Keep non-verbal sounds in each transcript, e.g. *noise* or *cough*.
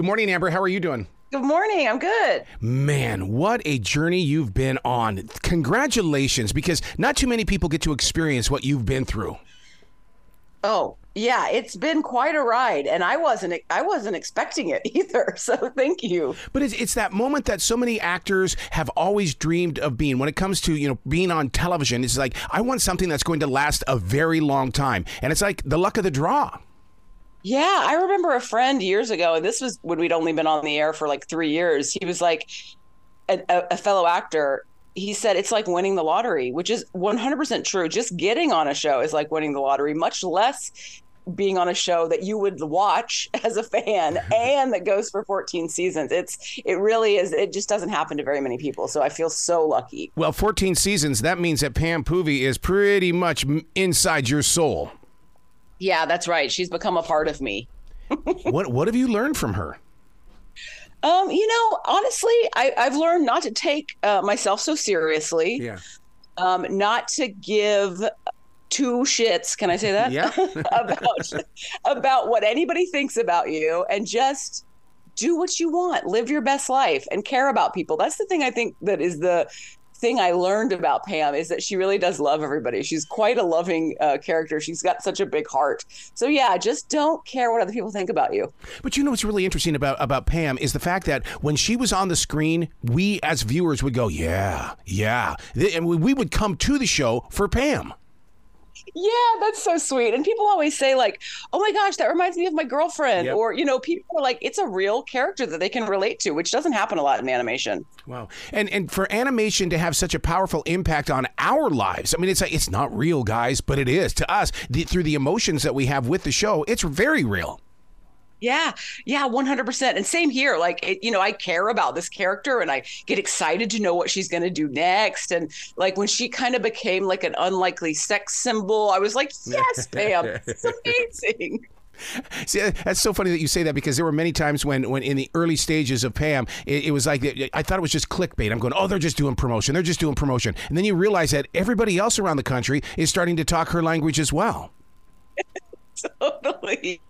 Good morning, Amber. How are you doing? Good morning. I'm good. Man, what a journey you've been on. Congratulations, because not too many people get to experience what you've been through. Oh, yeah, it's been quite a ride and I wasn't I wasn't expecting it *laughs* either. So thank you. But it's, it's that moment that so many actors have always dreamed of being when it comes to, you know, being on television. It's like I want something that's going to last a very long time. And it's like the luck of the draw. Yeah, I remember a friend years ago, and this was when we'd only been on the air for like three years. He was like a, a fellow actor. He said it's like winning the lottery, which is 100% true. Just getting on a show is like winning the lottery, much less being on a show that you would watch *laughs* as a fan *laughs* and that goes for 14 seasons. It's it really is it just doesn't happen to very many people. So I feel so lucky. Well, 14 seasons, that means that Pam Poovey is pretty much inside your soul. Yeah, that's right. She's become a part of me. *laughs* what what have you learned from her? Um, you know, honestly, I, have learned not to take uh, myself so seriously. Yeah. Um, not to give two shits. Can I say that? Yeah. *laughs* about about what anybody thinks about you, and just do what you want, live your best life, and care about people. That's the thing I think that is the thing I learned about Pam is that she really does love everybody. She's quite a loving uh, character. She's got such a big heart. So yeah, just don't care what other people think about you. But you know what's really interesting about about Pam is the fact that when she was on the screen, we as viewers would go, "Yeah, yeah," and we would come to the show for Pam. Yeah, that's so sweet. And people always say like, "Oh my gosh, that reminds me of my girlfriend," yep. or you know, people are like, "It's a real character that they can relate to," which doesn't happen a lot in animation. Wow, and and for animation to have such a powerful impact on our lives, I mean, it's like it's not real, guys, but it is to us the, through the emotions that we have with the show. It's very real. Yeah, yeah, 100%. And same here. Like, it, you know, I care about this character and I get excited to know what she's going to do next. And like when she kind of became like an unlikely sex symbol, I was like, yes, Pam, it's amazing. *laughs* See, that's so funny that you say that because there were many times when, when in the early stages of Pam, it, it was like I thought it was just clickbait. I'm going, oh, they're just doing promotion. They're just doing promotion, and then you realize that everybody else around the country is starting to talk her language as well. *laughs* totally.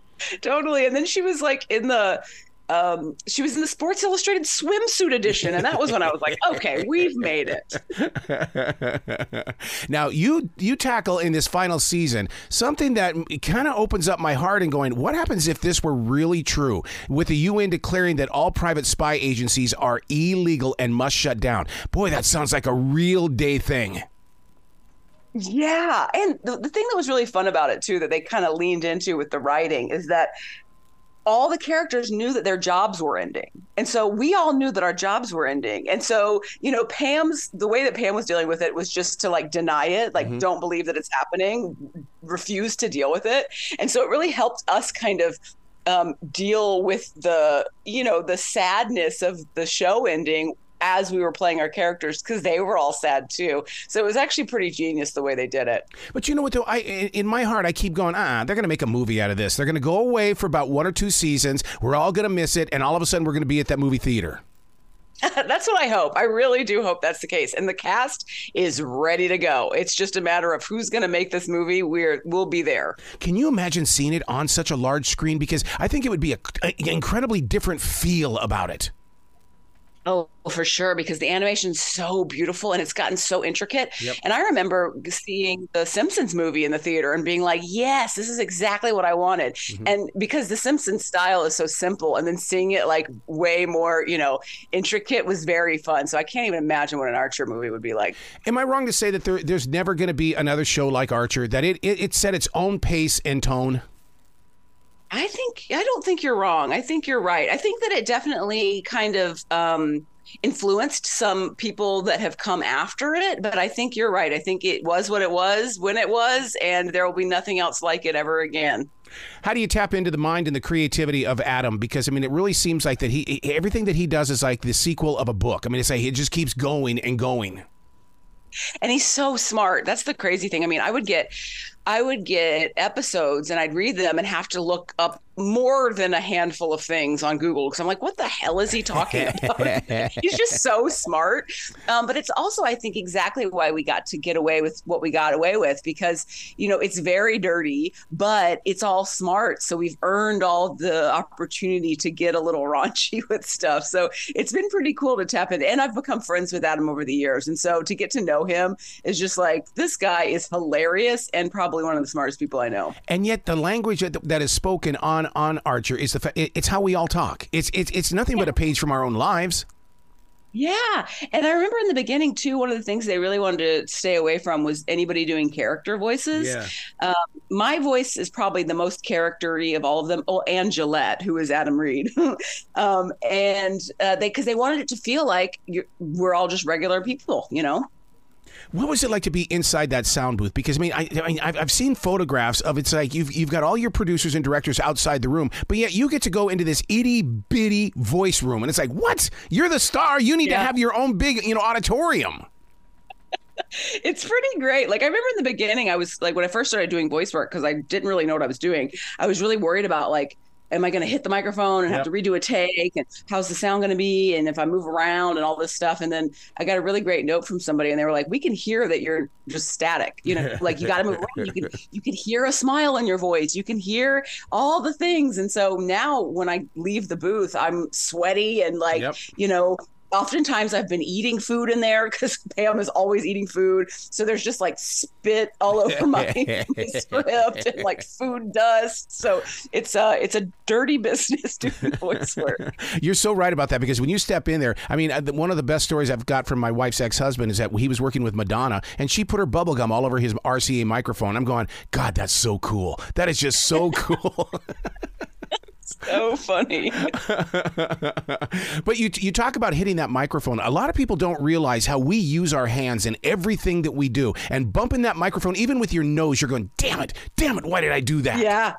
Totally. And then she was like in the um, she was in the Sports Illustrated swimsuit edition, and that was when I was like, "Okay, we've made it." *laughs* now you you tackle in this final season something that kind of opens up my heart and going, "What happens if this were really true?" With the UN declaring that all private spy agencies are illegal and must shut down. Boy, that sounds like a real day thing. Yeah. And the, the thing that was really fun about it, too, that they kind of leaned into with the writing is that all the characters knew that their jobs were ending. And so we all knew that our jobs were ending. And so, you know, Pam's the way that Pam was dealing with it was just to like deny it, like mm-hmm. don't believe that it's happening, refuse to deal with it. And so it really helped us kind of um, deal with the, you know, the sadness of the show ending as we were playing our characters because they were all sad too. So it was actually pretty genius the way they did it. But you know what though, I in my heart I keep going, ah, they're going to make a movie out of this. They're going to go away for about one or two seasons. We're all going to miss it, and all of a sudden we're going to be at that movie theater. *laughs* that's what I hope. I really do hope that's the case. And the cast is ready to go. It's just a matter of who's going to make this movie. We're we'll be there. Can you imagine seeing it on such a large screen? Because I think it would be a, a incredibly different feel about it. Oh, for sure, because the animation's so beautiful and it's gotten so intricate. Yep. And I remember seeing the Simpsons movie in the theater and being like, yes, this is exactly what I wanted. Mm-hmm. And because the Simpsons style is so simple, and then seeing it like way more, you know, intricate was very fun. So I can't even imagine what an Archer movie would be like. Am I wrong to say that there, there's never going to be another show like Archer, that it, it, it set its own pace and tone? I think I don't think you're wrong. I think you're right. I think that it definitely kind of um, influenced some people that have come after it, but I think you're right. I think it was what it was when it was, and there will be nothing else like it ever again. How do you tap into the mind and the creativity of Adam? Because I mean, it really seems like that he everything that he does is like the sequel of a book. I mean, it's like it just keeps going and going and he's so smart that's the crazy thing i mean i would get I would get episodes and I'd read them and have to look up more than a handful of things on Google because I'm like, what the hell is he talking *laughs* about? *laughs* He's just so smart. Um, but it's also, I think, exactly why we got to get away with what we got away with because, you know, it's very dirty, but it's all smart. So we've earned all the opportunity to get a little *laughs* raunchy with stuff. So it's been pretty cool to tap in. And I've become friends with Adam over the years. And so to get to know him is just like, this guy is hilarious and probably one of the smartest people I know. And yet the language that, that is spoken on on Archer is the fa- it's how we all talk. It's it's it's nothing yeah. but a page from our own lives. Yeah. And I remember in the beginning, too, one of the things they really wanted to stay away from was anybody doing character voices. Yeah. Um, my voice is probably the most charactery of all of them. Oh, and Gillette, who is Adam Reed. *laughs* um, and uh, they, because they wanted it to feel like we're all just regular people, you know? What was it like to be inside that sound booth? Because I mean, I, I mean, I've, I've seen photographs of it's like you've you've got all your producers and directors outside the room, but yet you get to go into this itty bitty voice room, and it's like, what? You're the star. You need yeah. to have your own big, you know, auditorium *laughs* it's pretty great. Like I remember in the beginning, I was like when I first started doing voice work because I didn't really know what I was doing. I was really worried about like am I going to hit the microphone and yep. have to redo a take? And how's the sound going to be? And if I move around and all this stuff. And then I got a really great note from somebody, and they were like, "We can hear that you're just static. You know, like you got to move around. You can *laughs* you can hear a smile in your voice. You can hear all the things." And so now when I leave the booth, I'm sweaty and like yep. you know oftentimes I've been eating food in there because *laughs* Pam is always eating food. So there's just like spit all over *laughs* my, script and like food dust. So it's a uh, it's a dirty *laughs* business doing voice work. You're so right about that because when you step in there, I mean, uh, one of the best stories I've got from my wife's ex husband is that he was working with Madonna and she put her bubble gum all over his RCA microphone. I'm going, God, that's so cool. That is just so cool so funny. *laughs* but you you talk about hitting that microphone. A lot of people don't realize how we use our hands in everything that we do, and bumping that microphone, even with your nose, you're going, "Damn it, damn it, why did I do that?" Yeah.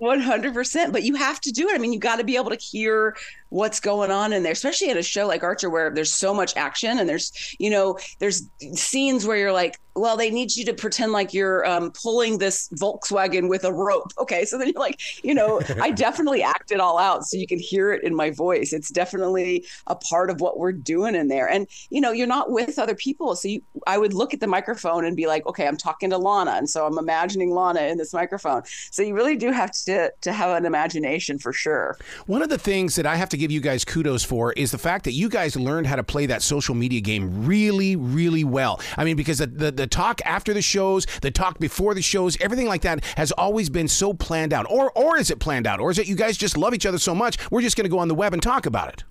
100% but you have to do it i mean you got to be able to hear what's going on in there especially at a show like archer where there's so much action and there's you know there's scenes where you're like well, they need you to pretend like you're um, pulling this Volkswagen with a rope. Okay. So then you're like, you know, I *laughs* definitely act it all out so you can hear it in my voice. It's definitely a part of what we're doing in there. And, you know, you're not with other people. So you, I would look at the microphone and be like, okay, I'm talking to Lana. And so I'm imagining Lana in this microphone. So you really do have to, to have an imagination for sure. One of the things that I have to give you guys kudos for is the fact that you guys learned how to play that social media game really, really well. I mean, because the, the, the the talk after the shows, the talk before the shows, everything like that has always been so planned out. Or or is it planned out? Or is it you guys just love each other so much, we're just going to go on the web and talk about it?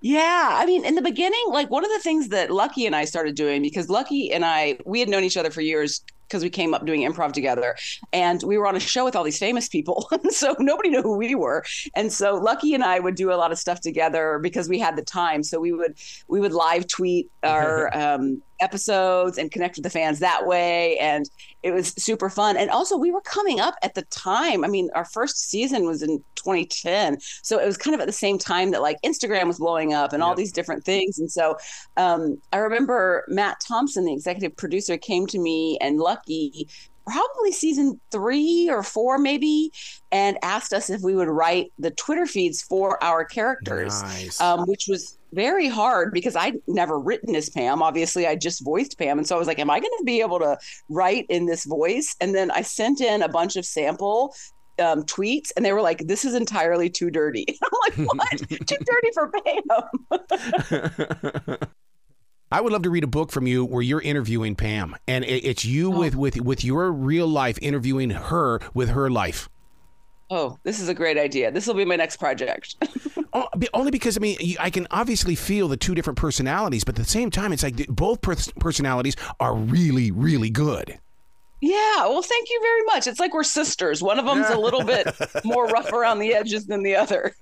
Yeah, I mean, in the beginning, like one of the things that Lucky and I started doing because Lucky and I we had known each other for years because we came up doing improv together. And we were on a show with all these famous people *laughs* so nobody knew who we were. And so lucky and i would do a lot of stuff together because we had the time. So we would we would live tweet our *laughs* um, episodes and connect with the fans that way. And it was super fun. And also, we were coming up at the time. I mean, our first season was in 2010. So it was kind of at the same time that like Instagram was blowing up and yep. all these different things. And so um, I remember Matt Thompson, the executive producer, came to me and Lucky probably season three or four, maybe, and asked us if we would write the Twitter feeds for our characters, nice. um, which was very hard because I'd never written as Pam. Obviously, I just voiced Pam. And so I was like, am I going to be able to write in this voice? And then I sent in a bunch of sample um, tweets and they were like, this is entirely too dirty. *laughs* I'm like, what? *laughs* too dirty for Pam. *laughs* I would love to read a book from you where you're interviewing Pam, and it's you oh. with with with your real life interviewing her with her life. Oh, this is a great idea. This will be my next project. *laughs* oh, only because I mean, I can obviously feel the two different personalities, but at the same time, it's like both personalities are really, really good. Yeah, well, thank you very much. It's like we're sisters. One of them's a little bit *laughs* more rough around the edges than the other.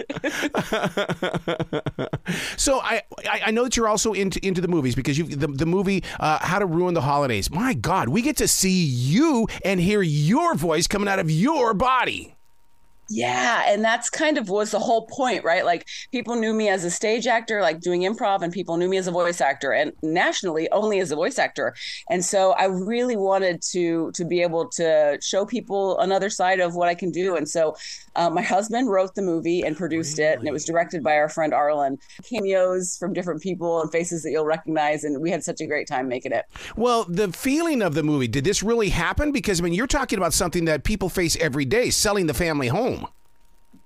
*laughs* so I, I know that you're also into into the movies because you the the movie uh, How to Ruin the Holidays. My God, we get to see you and hear your voice coming out of your body. Yeah, and that's kind of was the whole point, right? Like people knew me as a stage actor, like doing improv, and people knew me as a voice actor, and nationally only as a voice actor. And so I really wanted to to be able to show people another side of what I can do. And so uh, my husband wrote the movie and produced really? it, and it was directed by our friend Arlen. Cameos from different people and faces that you'll recognize, and we had such a great time making it. Well, the feeling of the movie did this really happen? Because I mean, you're talking about something that people face every day, selling the family home.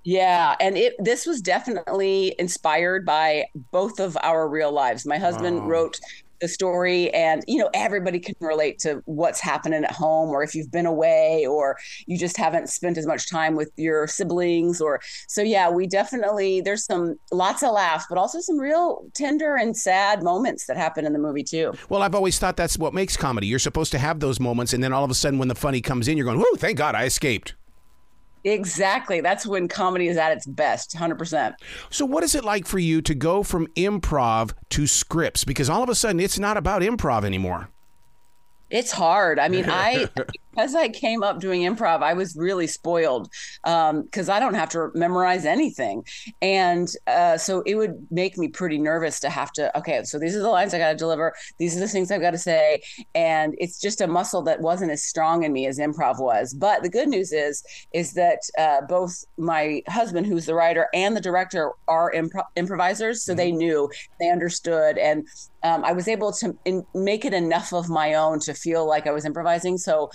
Yeah, and it this was definitely inspired by both of our real lives. My husband wow. wrote the story and you know everybody can relate to what's happening at home or if you've been away or you just haven't spent as much time with your siblings or so yeah we definitely there's some lots of laughs but also some real tender and sad moments that happen in the movie too well i've always thought that's what makes comedy you're supposed to have those moments and then all of a sudden when the funny comes in you're going whoo thank god i escaped Exactly. That's when comedy is at its best, 100%. So, what is it like for you to go from improv to scripts? Because all of a sudden, it's not about improv anymore. It's hard. I mean, I *laughs* as I came up doing improv, I was really spoiled because um, I don't have to memorize anything, and uh, so it would make me pretty nervous to have to. Okay, so these are the lines I got to deliver. These are the things I've got to say, and it's just a muscle that wasn't as strong in me as improv was. But the good news is, is that uh, both my husband, who's the writer, and the director are impro- improvisers, so mm-hmm. they knew, they understood, and um, I was able to in, make it enough of my own to feel like I was improvising. So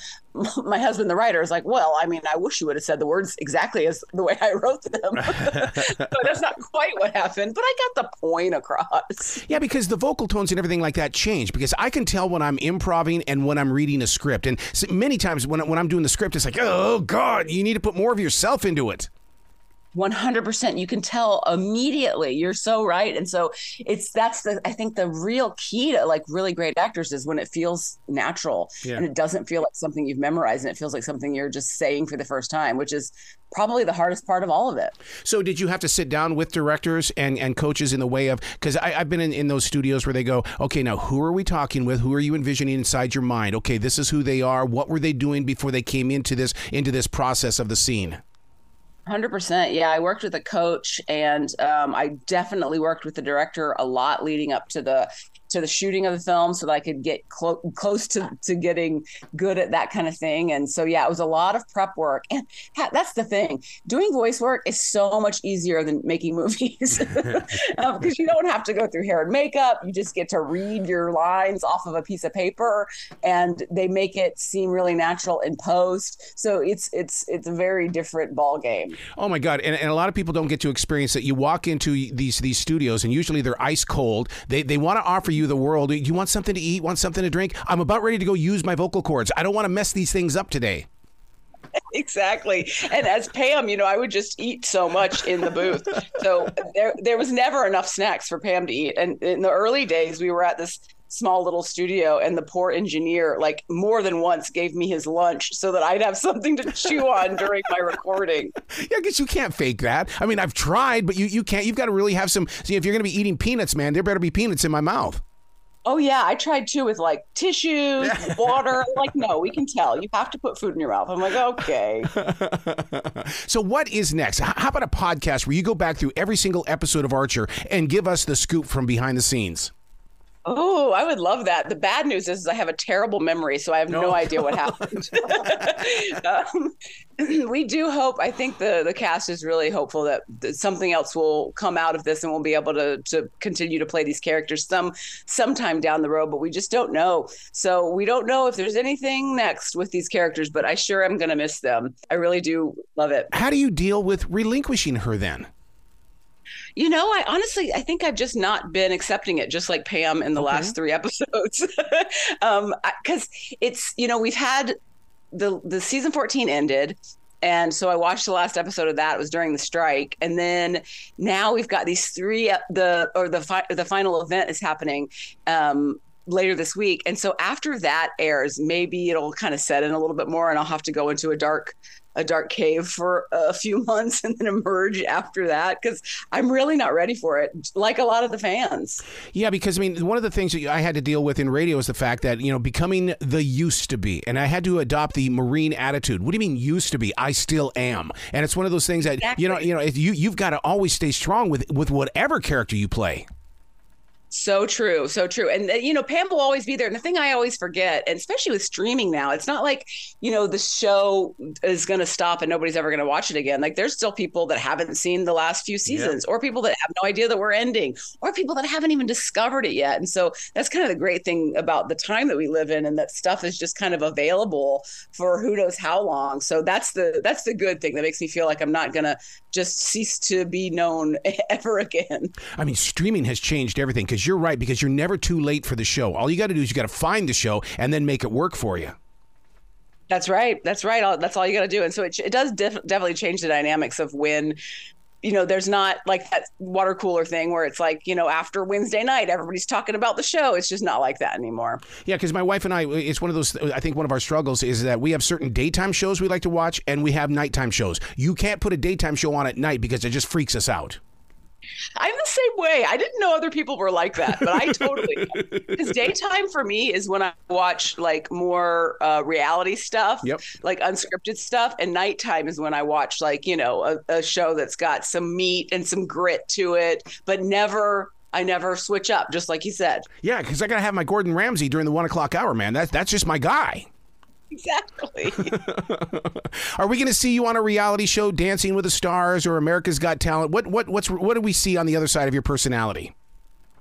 *laughs* my husband, the writer, is like, "Well, I mean, I wish you would have said the words exactly as the way I wrote them." *laughs* but that's not quite what happened. But I got the point across. Yeah, because the vocal tones and everything like that change. Because I can tell when I'm improvising and when I'm reading a script. And many times when when I'm doing the script, it's like, "Oh God, you need to put more of yourself into it." 100% you can tell immediately. You're so right. And so it's that's the i think the real key to like really great actors is when it feels natural yeah. and it doesn't feel like something you've memorized and it feels like something you're just saying for the first time which is probably the hardest part of all of it. So did you have to sit down with directors and and coaches in the way of because i've been in, in those studios where they go okay now who are we talking with? Who are you envisioning inside your mind? Okay this is who they are. What were they doing before they came into this into this process of the scene Hundred percent. Yeah, I worked with a coach, and um, I definitely worked with the director a lot leading up to the to the shooting of the film so that I could get clo- close to, to getting good at that kind of thing. And so, yeah, it was a lot of prep work. And ha- that's the thing doing voice work is so much easier than making movies because *laughs* um, you don't have to go through hair and makeup. You just get to read your lines off of a piece of paper and they make it seem really natural in post. So it's, it's, it's a very different ball game. Oh my God. And, and a lot of people don't get to experience that. You walk into these, these studios and usually they're ice cold. They, they want to offer you you the world. You want something to eat? Want something to drink? I'm about ready to go use my vocal cords. I don't want to mess these things up today. *laughs* Exactly. And as Pam, you know, I would just eat so much in the booth. So there there was never enough snacks for Pam to eat. And in the early days, we were at this small little studio and the poor engineer like more than once gave me his lunch so that I'd have something to chew on during my recording. *laughs* Yeah, because you can't fake that. I mean, I've tried, but you, you can't. You've got to really have some. See, if you're going to be eating peanuts, man, there better be peanuts in my mouth. Oh yeah, I tried too with like tissues, *laughs* water. like, no, we can tell. You have to put food in your mouth. I'm like, okay. *laughs* so what is next? How about a podcast where you go back through every single episode of Archer and give us the scoop from behind the scenes? Oh, I would love that. The bad news is I have a terrible memory, so I have no, no idea what *laughs* happened. *laughs* um, *clears throat* we do hope. I think the the cast is really hopeful that, that, something else will come out of this, and we'll be able to to continue to play these characters some sometime down the road. But we just don't know. So we don't know if there's anything next with these characters. But I sure am going to miss them. I really do love it. How do you deal with relinquishing her then? You know, I honestly, I think I've just not been accepting it, just like Pam in the okay. last three *laughs* episodes. um, because it's, you know, we've had the the season 14 ended and so I watched the last episode of that. It was during the strike, and then now we've got these three. The or the fi- the final event is happening um, later this week. And so after that airs, maybe it'll kind of set in a little bit more and I'll have to go into a dark a dark cave for a *laughs* few months and then emerge after that because I'm really not ready for it, like a lot of the fans. Yeah, because I mean, one of the things that I had to deal with in radio is the fact that, you know, becoming the used to be, and I had to adopt the Marine attitude. What do you mean used to be? I still am. And it's one of those things that, exactly. you know, you know, you, you've got to always stay strong with, with whatever character you play. So true, so true. And uh, you know, Pam will always be there. And the thing I always forget, and especially with streaming now, it's not like you know the show is going to stop and nobody's ever going to watch it again. Like there's still people that haven't seen the last few seasons, yeah. or people that have no idea that we're ending, or people that haven't even discovered it yet. And so that's kind of the great thing about the time that we live in, and that stuff is just kind of available for who knows how long. So that's the that's the good thing that makes me feel like I'm not going to just cease to be known *laughs* ever again. I mean, streaming has changed everything because you're right because you're never too late for the show. All you got to do is you got to find the show and then make it work for you. That's right. That's right. That's all you got to do. And so it, it does def- definitely change the dynamics of when you know, there's not like that water cooler thing where it's like, you know, after Wednesday night, everybody's talking about the show. It's just not like that anymore. Yeah, because my wife and I, it's one of those, I think one of our struggles is that we have certain daytime shows we like to watch and we have nighttime shows. You can't put a daytime show on at night because it just freaks us out. I'm the same way. I didn't know other people were like that, but I totally. Because *laughs* daytime for me is when I watch like more uh, reality stuff, yep. like unscripted stuff, and nighttime is when I watch like you know a, a show that's got some meat and some grit to it, but never I never switch up, just like you said. Yeah, because I gotta have my Gordon Ramsay during the one o'clock hour, man. That's that's just my guy. Exactly. *laughs* Are we going to see you on a reality show, Dancing with the Stars or America's Got Talent? What what what's what do we see on the other side of your personality?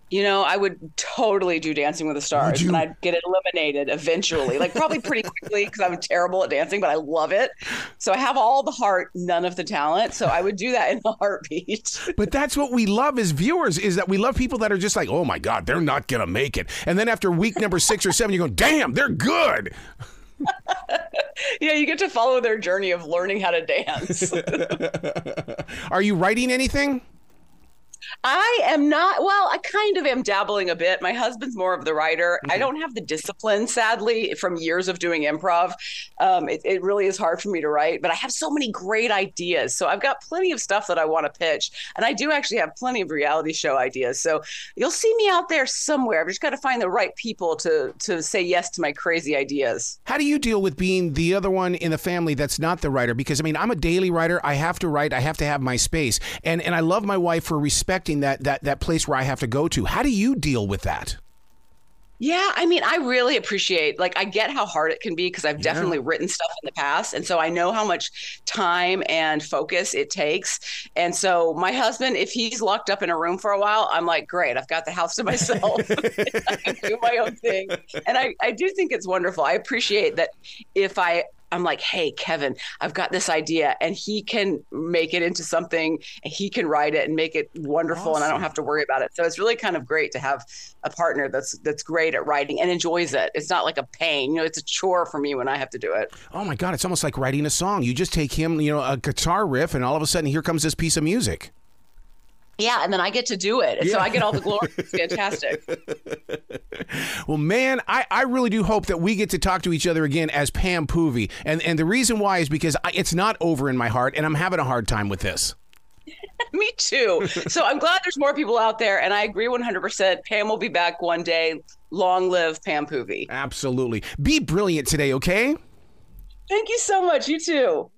You know, I would totally do Dancing with the Stars, and I'd get eliminated eventually, like probably pretty quickly because I'm terrible at dancing, but I love it. So I have all the heart, none of the talent. So I would do that in a heartbeat. *laughs* but that's what we love as viewers is that we love people that are just like, oh my god, they're not gonna make it, and then after week number six or seven, you go, damn, they're good. *laughs* *laughs* yeah, you get to follow their journey of learning how to dance. *laughs* Are you writing anything? I am not. Well, I kind of am dabbling a bit. My husband's more of the writer. Mm-hmm. I don't have the discipline, sadly, from years of doing improv. Um, it, it, really is hard for me to write, but I have so many great ideas. So I've got plenty of stuff that I want to pitch, and I do actually have plenty of reality show ideas. So you'll see me out there somewhere. I've just got to find the right people to to say yes to my crazy ideas. How do you deal with being the other one in the family that's not the writer? Because I mean, I'm a daily writer. I have to write. I have to have my space, and and I love my wife for respect that that that place where I have to go to. How do you deal with that? Yeah, I mean, I really appreciate like I get how hard it can be because I've yeah. definitely written stuff in the past and so I know how much time and focus it takes. And so my husband if he's locked up in a room for a while, I'm like, "Great, I've got the house to *laughs* myself. *laughs* I can do my own thing." And I I do think it's wonderful. I appreciate that if I I'm like, hey, Kevin, I've got this idea, and he can make it into something. He can write it and make it wonderful, awesome. and I don't have to worry about it. So it's really kind of great to have a partner that's that's great at writing and enjoys it. It's not like a pain, you know. It's a chore for me when I have to do it. Oh my god, it's almost like writing a song. You just take him, you know, a guitar riff, and all of a sudden, here comes this piece of music. Yeah, and then I get to do it. Yeah. So I get all the glory. It's fantastic. *laughs* well, man, I, I really do hope that we get to talk to each other again as Pam Poovey. And, and the reason why is because I, it's not over in my heart, and I'm having a hard time with this. *laughs* Me too. So I'm glad there's more people out there, and I agree 100%. Pam will be back one day. Long live Pam Poovey. Absolutely. Be brilliant today, okay? Thank you so much. You too.